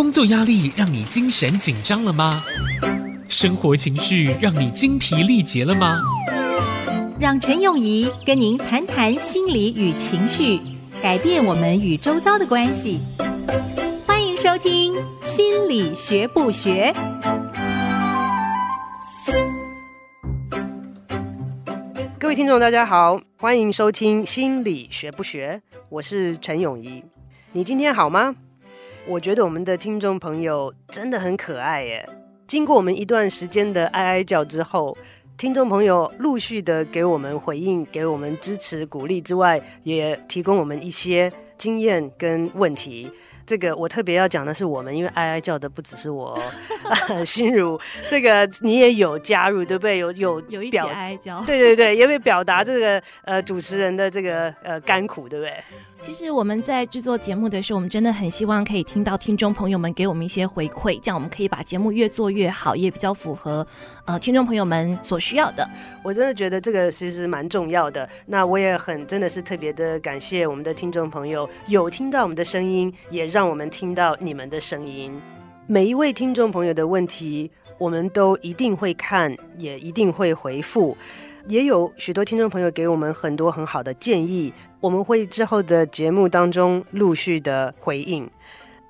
工作压力让你精神紧张了吗？生活情绪让你精疲力竭了吗？让陈永仪跟您谈谈心理与情绪，改变我们与周遭的关系。欢迎收听《心理学不学》。各位听众，大家好，欢迎收听《心理学不学》，我是陈永仪。你今天好吗？我觉得我们的听众朋友真的很可爱耶。经过我们一段时间的哀哀叫之后，听众朋友陆续的给我们回应，给我们支持鼓励之外，也提供我们一些经验跟问题。这个我特别要讲的是我们，因为哀哀叫的不只是我，心如，这个你也有加入，对不对？有有有一点哀哀叫，对对对，也会表达这个呃主持人的这个呃甘苦，对不对？其实我们在制作节目的时候，我们真的很希望可以听到听众朋友们给我们一些回馈，这样我们可以把节目越做越好，也比较符合呃听众朋友们所需要的。我真的觉得这个其实蛮重要的。那我也很真的是特别的感谢我们的听众朋友有听到我们的声音，也让我们听到你们的声音。每一位听众朋友的问题，我们都一定会看，也一定会回复。也有许多听众朋友给我们很多很好的建议，我们会之后的节目当中陆续的回应。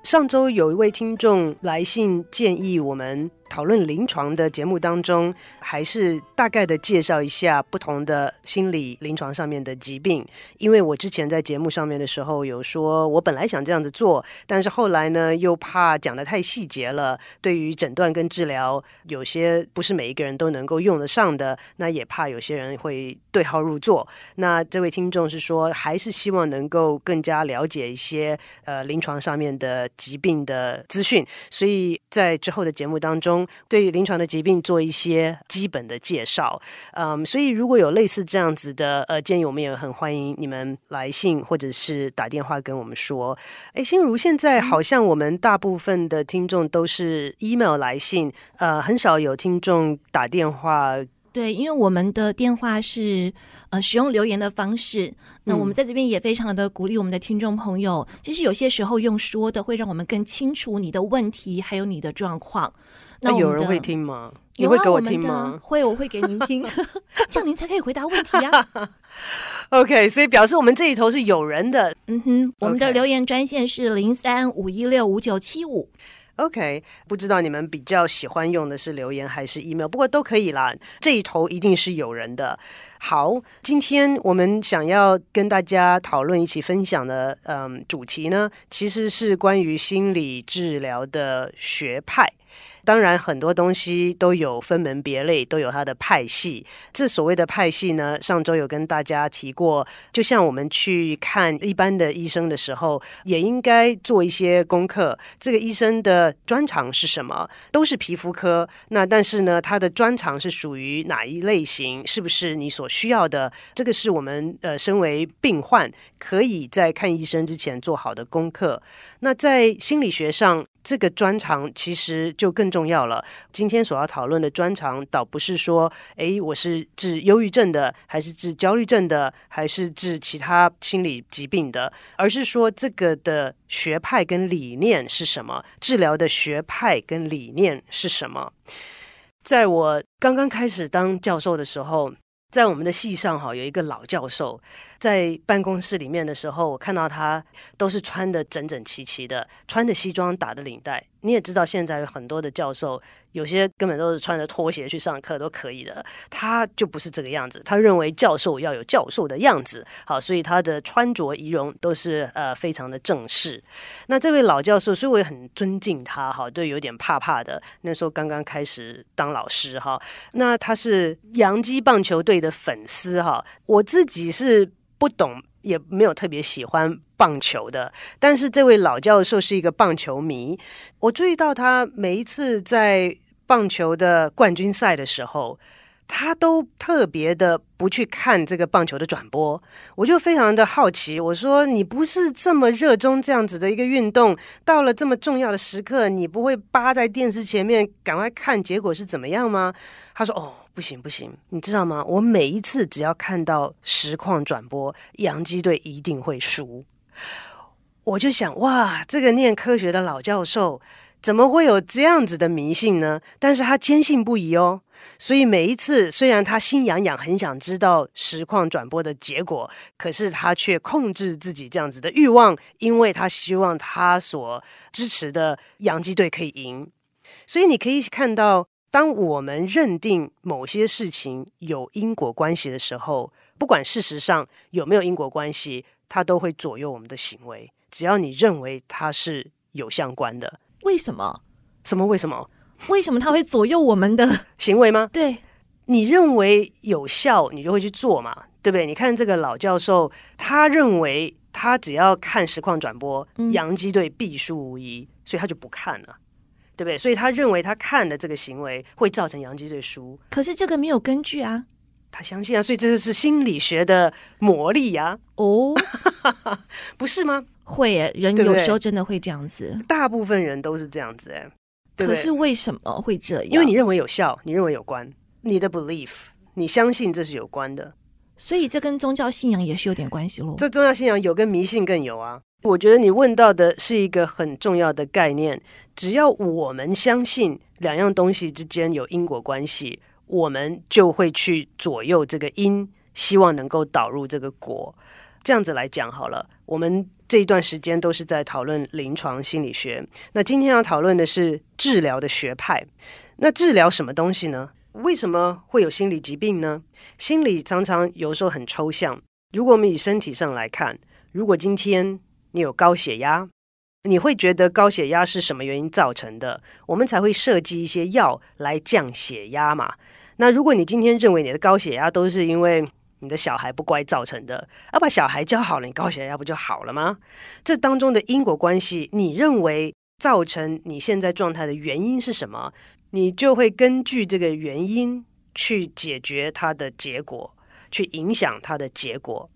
上周有一位听众来信建议我们。讨论临床的节目当中，还是大概的介绍一下不同的心理临床上面的疾病。因为我之前在节目上面的时候有说，我本来想这样子做，但是后来呢，又怕讲的太细节了，对于诊断跟治疗，有些不是每一个人都能够用得上的，那也怕有些人会对号入座。那这位听众是说，还是希望能够更加了解一些呃临床上面的疾病的资讯，所以在之后的节目当中。对于临床的疾病做一些基本的介绍，嗯，所以如果有类似这样子的呃建议，我们也很欢迎你们来信或者是打电话跟我们说。哎，心如，现在好像我们大部分的听众都是 email 来信，呃，很少有听众打电话。对，因为我们的电话是呃使用留言的方式，那我们在这边也非常的鼓励我们的听众朋友，嗯、其实有些时候用说的会让我们更清楚你的问题还有你的状况。那有人会听吗？你会给我听吗？会，我会给您听，这样您才可以回答问题呀。OK，所以表示我们这一头是有人的。嗯哼，我们的留言专线是零三五一六五九七五。OK，不知道你们比较喜欢用的是留言还是 email，不过都可以啦。这一头一定是有人的。好，今天我们想要跟大家讨论一起分享的，嗯，主题呢，其实是关于心理治疗的学派。当然，很多东西都有分门别类，都有它的派系。这所谓的派系呢，上周有跟大家提过。就像我们去看一般的医生的时候，也应该做一些功课。这个医生的专长是什么？都是皮肤科。那但是呢，他的专长是属于哪一类型？是不是你所需要的？这个是我们呃，身为病患，可以在看医生之前做好的功课。那在心理学上，这个专长其实就更重要了。今天所要讨论的专长，倒不是说，哎，我是治忧郁症的，还是治焦虑症的，还是治其他心理疾病的，而是说这个的学派跟理念是什么，治疗的学派跟理念是什么。在我刚刚开始当教授的时候，在我们的戏上哈，有一个老教授，在办公室里面的时候，我看到他都是穿的整整齐齐的，穿着西装，打着领带。你也知道，现在有很多的教授，有些根本都是穿着拖鞋去上课都可以的。他就不是这个样子，他认为教授要有教授的样子，好，所以他的穿着仪容都是呃非常的正式。那这位老教授，所以我也很尊敬他，哈，都有点怕怕的。那时候刚刚开始当老师，哈，那他是洋基棒球队的粉丝，哈，我自己是不懂。也没有特别喜欢棒球的，但是这位老教授是一个棒球迷。我注意到他每一次在棒球的冠军赛的时候，他都特别的不去看这个棒球的转播。我就非常的好奇，我说：“你不是这么热衷这样子的一个运动，到了这么重要的时刻，你不会扒在电视前面赶快看结果是怎么样吗？”他说：“哦。”不行不行，你知道吗？我每一次只要看到实况转播，洋基队一定会输。我就想，哇，这个念科学的老教授怎么会有这样子的迷信呢？但是他坚信不疑哦。所以每一次，虽然他心痒痒，很想知道实况转播的结果，可是他却控制自己这样子的欲望，因为他希望他所支持的洋基队可以赢。所以你可以看到，当我们认定某些事情有因果关系的时候，不管事实上有没有因果关系，它都会左右我们的行为。只要你认为它是有相关的，为什么？什么？为什么？为什么它会左右我们的行为吗？对，你认为有效，你就会去做嘛，对不对？你看这个老教授，他认为他只要看实况转播，嗯、洋基队必输无疑，所以他就不看了，对不对？所以他认为他看的这个行为会造成洋基队输，可是这个没有根据啊，他相信啊，所以这就是心理学的魔力呀、啊，哦，不是吗？会耶，人有时候真的会这样子，对对，大部分人都是这样子，哎。可是为什么会这样？因为你认为有效，你认为有关，你的 belief，你相信这是有关的，所以这跟宗教信仰也是有点关系喽。这宗教信仰有跟迷信更有啊。我觉得你问到的是一个很重要的概念，只要我们相信两样东西之间有因果关系，我们就会去左右这个因，希望能够导入这个果。这样子来讲好了，我们。这一段时间都是在讨论临床心理学。那今天要讨论的是治疗的学派。那治疗什么东西呢？为什么会有心理疾病呢？心理常常有时候很抽象。如果我们以身体上来看，如果今天你有高血压，你会觉得高血压是什么原因造成的？我们才会设计一些药来降血压嘛。那如果你今天认为你的高血压都是因为你的小孩不乖造成的，而把小孩教好了，你高血压不就好了吗？这当中的因果关系，你认为造成你现在状态的原因是什么？你就会根据这个原因去解决它的结果，去影响它的结果。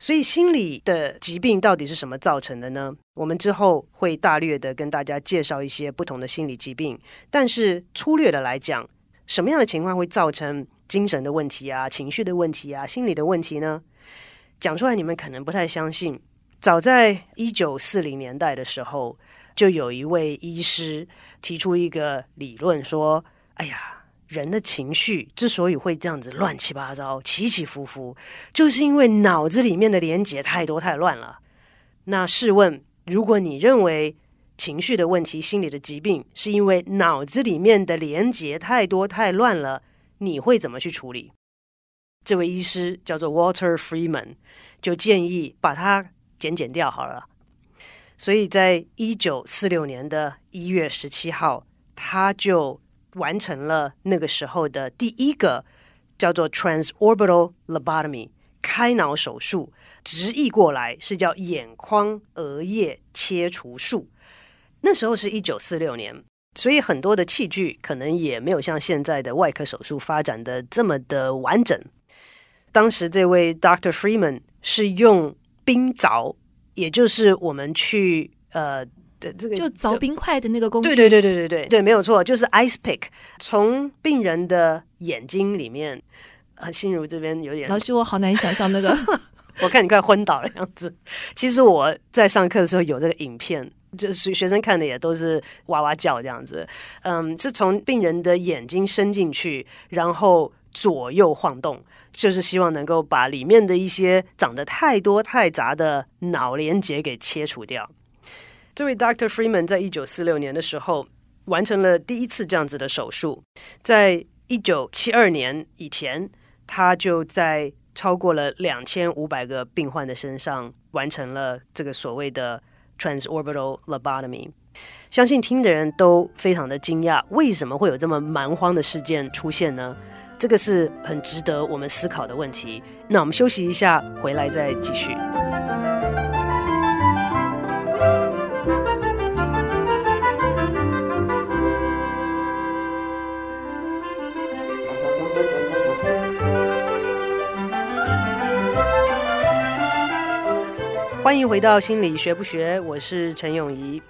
所以心理的疾病到底是什么造成的呢？我们之后会大略的跟大家介绍一些不同的心理疾病，但是粗略的来讲，什么样的情况会造成？精神的问题啊，情绪的问题啊，心理的问题呢，讲出来你们可能不太相信。早在一九四零年代的时候，就有一位医师提出一个理论，说：“哎呀，人的情绪之所以会这样子乱七八糟、起起伏伏，就是因为脑子里面的连结太多太乱了。”那试问，如果你认为情绪的问题、心理的疾病是因为脑子里面的连结太多太乱了，你会怎么去处理？这位医师叫做 Walter Freeman，就建议把它剪剪掉好了。所以在一九四六年的一月十七号，他就完成了那个时候的第一个叫做 transorbital lobotomy 开脑手术，直译过来是叫眼眶额叶切除术。那时候是一九四六年。所以很多的器具可能也没有像现在的外科手术发展的这么的完整。当时这位 Doctor Freeman 是用冰凿，也就是我们去呃的这个就凿冰块的那个工具。对对对对对对对，没有错，就是 ice pick，从病人的眼睛里面。啊，心如这边有点老师，我好难想象那个，我看你快昏倒的样子。其实我在上课的时候有这个影片。就是学生看的也都是哇哇叫这样子，嗯，是从病人的眼睛伸进去，然后左右晃动，就是希望能够把里面的一些长得太多太杂的脑连结给切除掉。这位 Dr. Freeman 在一九四六年的时候完成了第一次这样子的手术，在一九七二年以前，他就在超过了两千五百个病患的身上完成了这个所谓的。Transorbital lobotomy，相信听的人都非常的惊讶，为什么会有这么蛮荒的事件出现呢？这个是很值得我们思考的问题。那我们休息一下，回来再继续。欢迎回到心理学不学，我是陈永仪。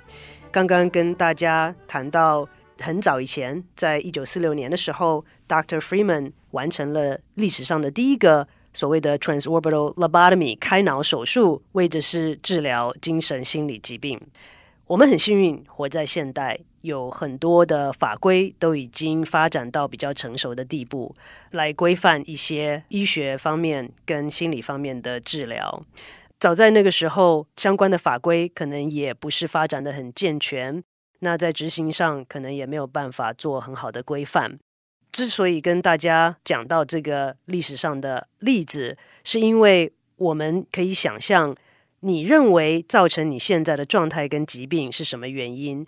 刚刚跟大家谈到很早以前，在一九四六年的时候，Dr. Freeman 完成了历史上的第一个所谓的 transorbital lobotomy 开脑手术，为的是治疗精神心理疾病。我们很幸运活在现代，有很多的法规都已经发展到比较成熟的地步，来规范一些医学方面跟心理方面的治疗。早在那个时候，相关的法规可能也不是发展的很健全，那在执行上可能也没有办法做很好的规范。之所以跟大家讲到这个历史上的例子，是因为我们可以想象。你认为造成你现在的状态跟疾病是什么原因？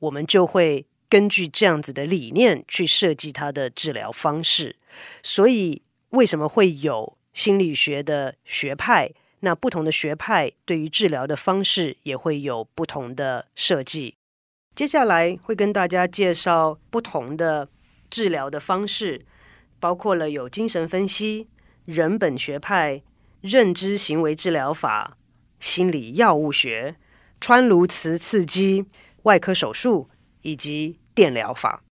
我们就会根据这样子的理念去设计它的治疗方式。所以，为什么会有心理学的学派？那不同的学派对于治疗的方式也会有不同的设计。接下来会跟大家介绍不同的治疗的方式，包括了有精神分析、人本学派、认知行为治疗法。心理药物学、穿颅磁刺激、外科手术以及电疗法。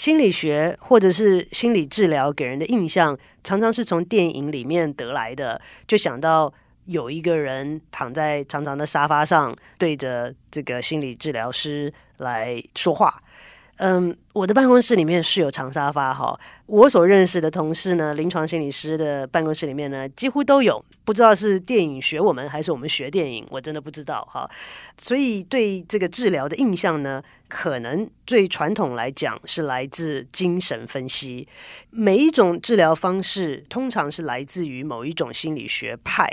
心理学或者是心理治疗给人的印象，常常是从电影里面得来的，就想到有一个人躺在长长的沙发上，对着这个心理治疗师来说话。嗯，我的办公室里面是有长沙发哈。我所认识的同事呢，临床心理师的办公室里面呢，几乎都有。不知道是电影学我们，还是我们学电影，我真的不知道哈。所以对这个治疗的印象呢，可能最传统来讲是来自精神分析。每一种治疗方式通常是来自于某一种心理学派。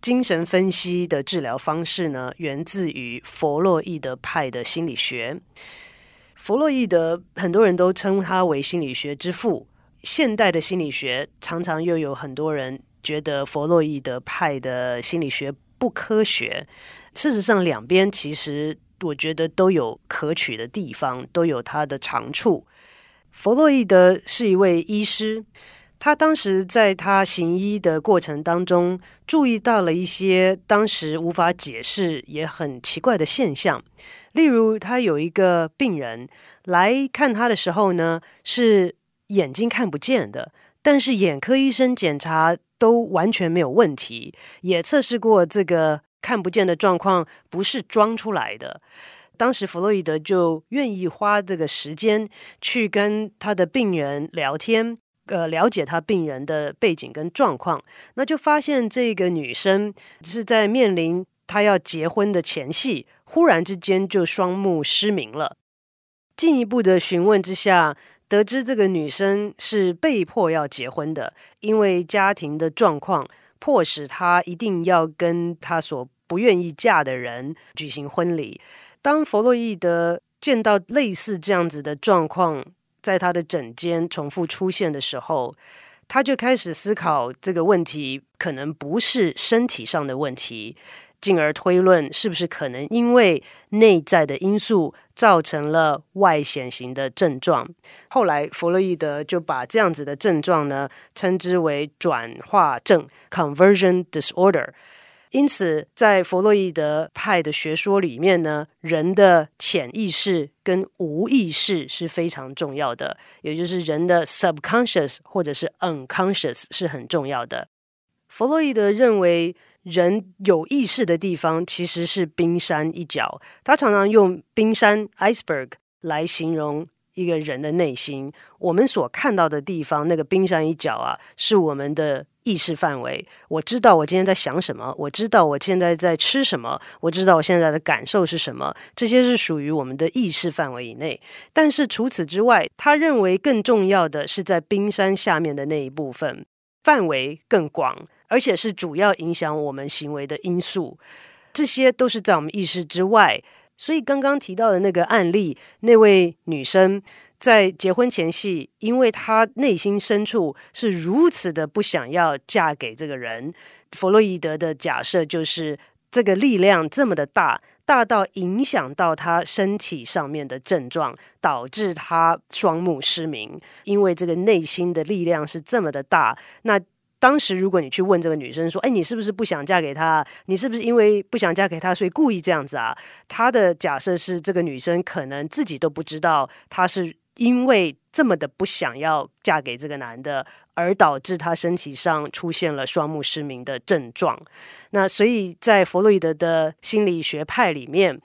精神分析的治疗方式呢，源自于弗洛伊德派的心理学。弗洛伊德，很多人都称他为心理学之父。现代的心理学常常又有很多人觉得弗洛伊德派的心理学不科学。事实上，两边其实我觉得都有可取的地方，都有它的长处。弗洛伊德是一位医师，他当时在他行医的过程当中，注意到了一些当时无法解释也很奇怪的现象。例如，他有一个病人来看他的时候呢，是眼睛看不见的，但是眼科医生检查都完全没有问题，也测试过这个看不见的状况不是装出来的。当时弗洛伊德就愿意花这个时间去跟他的病人聊天，呃，了解他病人的背景跟状况，那就发现这个女生是在面临她要结婚的前夕。忽然之间就双目失明了。进一步的询问之下，得知这个女生是被迫要结婚的，因为家庭的状况迫使她一定要跟她所不愿意嫁的人举行婚礼。当弗洛伊德见到类似这样子的状况在他的枕间重复出现的时候，他就开始思考这个问题可能不是身体上的问题。进而推论，是不是可能因为内在的因素造成了外显型的症状？后来弗洛伊德就把这样子的症状呢，称之为转化症 （conversion disorder）。因此，在弗洛伊德派的学说里面呢，人的潜意识跟无意识是非常重要的，也就是人的 subconscious 或者是 unconscious 是很重要的。弗洛伊德认为。人有意识的地方其实是冰山一角，他常常用冰山 （iceberg） 来形容一个人的内心。我们所看到的地方，那个冰山一角啊，是我们的意识范围。我知道我今天在想什么，我知道我现在在吃什么，我知道我现在的感受是什么，这些是属于我们的意识范围以内。但是除此之外，他认为更重要的是在冰山下面的那一部分，范围更广。而且是主要影响我们行为的因素，这些都是在我们意识之外。所以刚刚提到的那个案例，那位女生在结婚前夕，因为她内心深处是如此的不想要嫁给这个人，弗洛伊德的假设就是这个力量这么的大，大到影响到她身体上面的症状，导致她双目失明。因为这个内心的力量是这么的大，那。当时，如果你去问这个女生说：“哎，你是不是不想嫁给他？你是不是因为不想嫁给他，所以故意这样子啊？”她的假设是，这个女生可能自己都不知道她是因为这么的不想要嫁给这个男的，而导致她身体上出现了双目失明的症状。那所以在弗洛伊德的心理学派里面，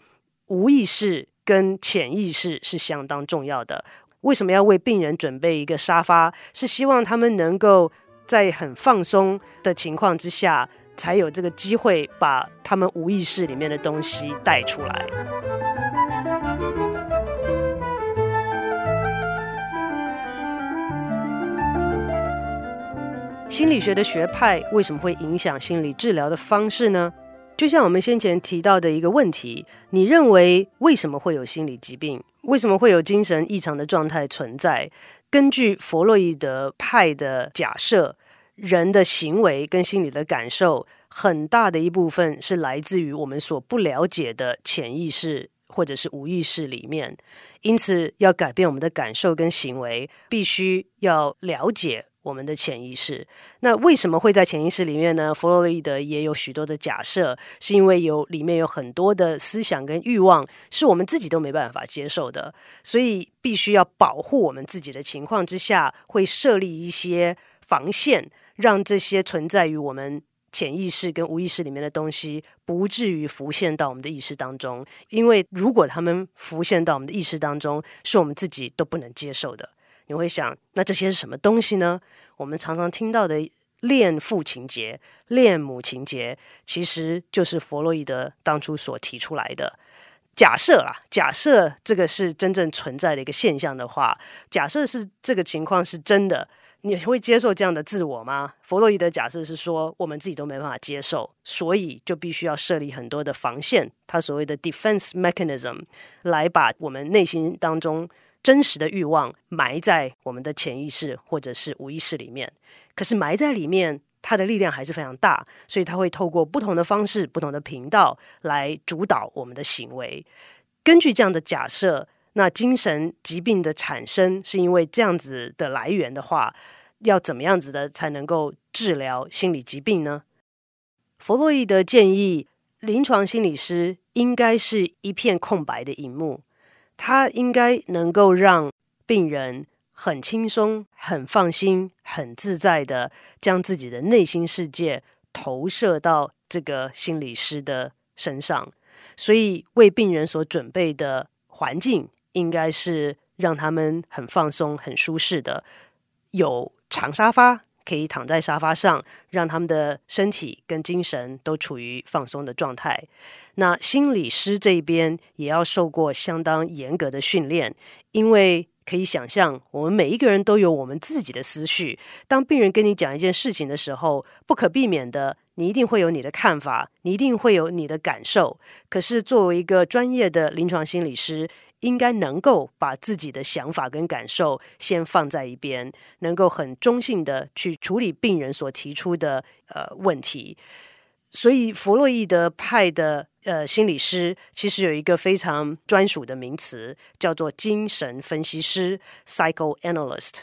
无意识跟潜意识是相当重要的。为什么要为病人准备一个沙发？是希望他们能够在很放松的情况之下，才有这个机会把他们无意识里面的东西带出来。心理学的学派为什么会影响心理治疗的方式呢？就像我们先前提到的一个问题，你认为为什么会有心理疾病？为什么会有精神异常的状态存在？根据弗洛伊德派的假设，人的行为跟心理的感受，很大的一部分是来自于我们所不了解的潜意识或者是无意识里面。因此，要改变我们的感受跟行为，必须要了解。我们的潜意识，那为什么会在潜意识里面呢？弗洛伊德也有许多的假设，是因为有里面有很多的思想跟欲望，是我们自己都没办法接受的，所以必须要保护我们自己的情况之下，会设立一些防线，让这些存在于我们潜意识跟无意识里面的东西，不至于浮现到我们的意识当中。因为如果他们浮现到我们的意识当中，是我们自己都不能接受的。你会想，那这些是什么东西呢？我们常常听到的恋父情结、恋母情结，其实就是弗洛伊德当初所提出来的假设啦。假设这个是真正存在的一个现象的话，假设是这个情况是真的，你会接受这样的自我吗？弗洛伊德假设是说，我们自己都没办法接受，所以就必须要设立很多的防线，他所谓的 defense mechanism，来把我们内心当中。真实的欲望埋在我们的潜意识或者是无意识里面，可是埋在里面，它的力量还是非常大，所以它会透过不同的方式、不同的频道来主导我们的行为。根据这样的假设，那精神疾病的产生是因为这样子的来源的话，要怎么样子的才能够治疗心理疾病呢？弗洛伊德建议，临床心理师应该是一片空白的荧幕。他应该能够让病人很轻松、很放心、很自在的将自己的内心世界投射到这个心理师的身上，所以为病人所准备的环境应该是让他们很放松、很舒适的，有长沙发。可以躺在沙发上，让他们的身体跟精神都处于放松的状态。那心理师这边也要受过相当严格的训练，因为可以想象，我们每一个人都有我们自己的思绪。当病人跟你讲一件事情的时候，不可避免的，你一定会有你的看法，你一定会有你的感受。可是作为一个专业的临床心理师，应该能够把自己的想法跟感受先放在一边，能够很中性的去处理病人所提出的呃问题。所以，弗洛伊德派的呃心理师其实有一个非常专属的名词，叫做精神分析师 （psychoanalyst）。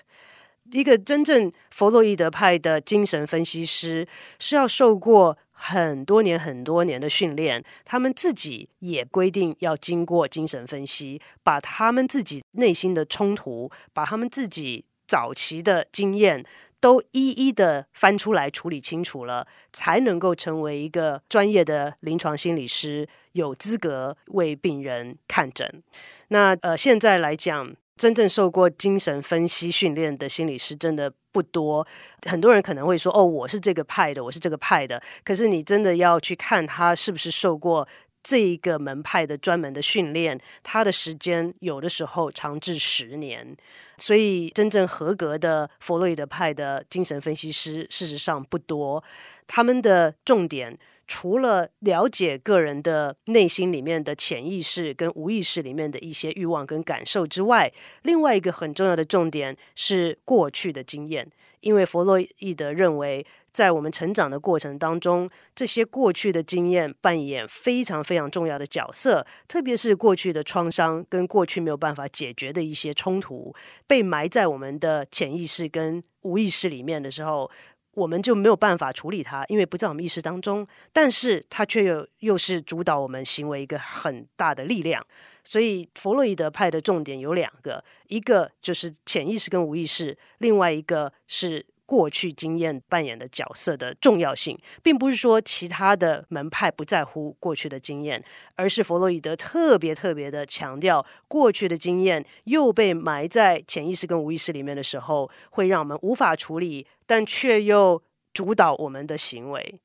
一个真正弗洛伊德派的精神分析师是要受过。很多年很多年的训练，他们自己也规定要经过精神分析，把他们自己内心的冲突，把他们自己早期的经验都一一的翻出来处理清楚了，才能够成为一个专业的临床心理师，有资格为病人看诊。那呃，现在来讲。真正受过精神分析训练的心理师真的不多，很多人可能会说：“哦，我是这个派的，我是这个派的。”可是你真的要去看他是不是受过这一个门派的专门的训练，他的时间有的时候长至十年。所以，真正合格的弗洛伊德派的精神分析师事实上不多，他们的重点。除了了解个人的内心里面的潜意识跟无意识里面的一些欲望跟感受之外，另外一个很重要的重点是过去的经验。因为弗洛伊德认为，在我们成长的过程当中，这些过去的经验扮演非常非常重要的角色，特别是过去的创伤跟过去没有办法解决的一些冲突，被埋在我们的潜意识跟无意识里面的时候。我们就没有办法处理它，因为不在我们意识当中，但是它却又又是主导我们行为一个很大的力量。所以弗洛伊德派的重点有两个，一个就是潜意识跟无意识，另外一个是。过去经验扮演的角色的重要性，并不是说其他的门派不在乎过去的经验，而是弗洛伊德特别特别的强调，过去的经验又被埋在潜意识跟无意识里面的时候，会让我们无法处理，但却又主导我们的行为。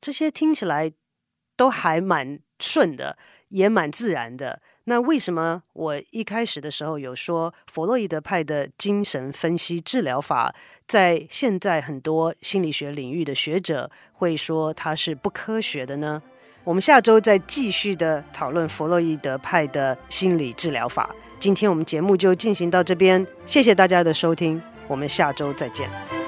这些听起来都还蛮顺的，也蛮自然的。那为什么我一开始的时候有说弗洛伊德派的精神分析治疗法，在现在很多心理学领域的学者会说它是不科学的呢？我们下周再继续的讨论弗洛伊德派的心理治疗法。今天我们节目就进行到这边，谢谢大家的收听，我们下周再见。